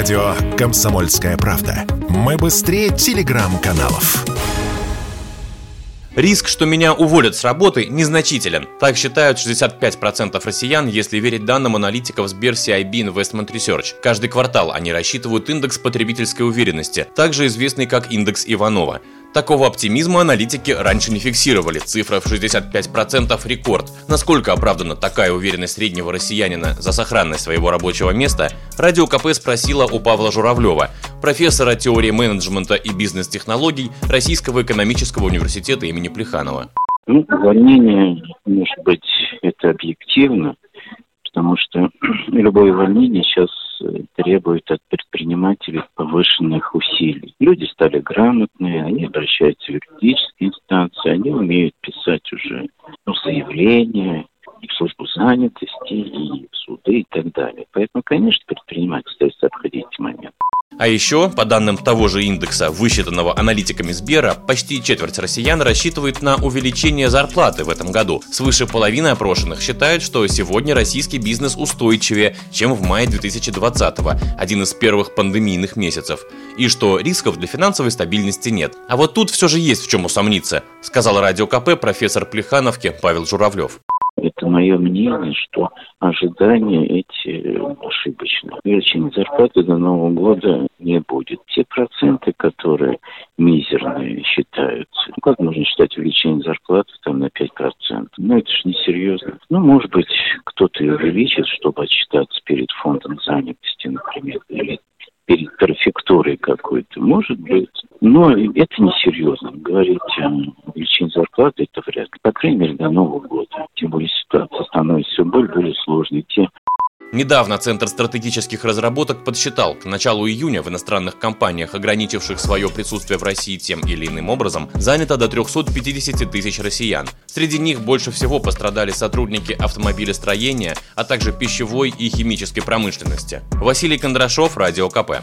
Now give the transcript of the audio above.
Радио «Комсомольская правда». Мы быстрее телеграм-каналов. Риск, что меня уволят с работы, незначителен. Так считают 65% россиян, если верить данным аналитиков Сбер CIB Investment Research. Каждый квартал они рассчитывают индекс потребительской уверенности, также известный как индекс Иванова. Такого оптимизма аналитики раньше не фиксировали. Цифра в 65% рекорд. Насколько оправдана такая уверенность среднего россиянина за сохранность своего рабочего места, Радио КП спросила у Павла Журавлева, профессора теории менеджмента и бизнес-технологий Российского экономического университета имени Плеханова. Ну, увольнение, может быть, это объективно, потому что любое увольнение сейчас требует от предпринимателей повышенных усилий. Люди стали грамотные, они обращаются в юридические инстанции, они умеют писать уже ну, заявления и в службу занятости, и в суды и так далее. Поэтому, конечно, предприниматель. А еще, по данным того же индекса, высчитанного аналитиками Сбера, почти четверть россиян рассчитывает на увеличение зарплаты в этом году. Свыше половины опрошенных считают, что сегодня российский бизнес устойчивее, чем в мае 2020-го, один из первых пандемийных месяцев, и что рисков для финансовой стабильности нет. А вот тут все же есть в чем усомниться, сказал радио КП профессор Плехановки Павел Журавлев. Мое мнение, что ожидания эти ошибочны. Увеличение зарплаты до Нового года не будет. Те проценты, которые мизерные считаются, ну как можно считать увеличение зарплаты там на 5%? Ну это же несерьезно. Ну, может быть, кто-то и увеличит, чтобы отчитаться перед фондом занятости, например, или перед префектурой какой-то, может быть. Но это несерьезно. Говорить о увеличении зарплаты, это вряд ли. По крайней мере, до Нового года. Тем более ситуация становится все более, более сложной. Те Недавно Центр стратегических разработок подсчитал, к началу июня в иностранных компаниях, ограничивших свое присутствие в России тем или иным образом, занято до 350 тысяч россиян. Среди них больше всего пострадали сотрудники автомобилестроения, а также пищевой и химической промышленности. Василий Кондрашов, Радио КП.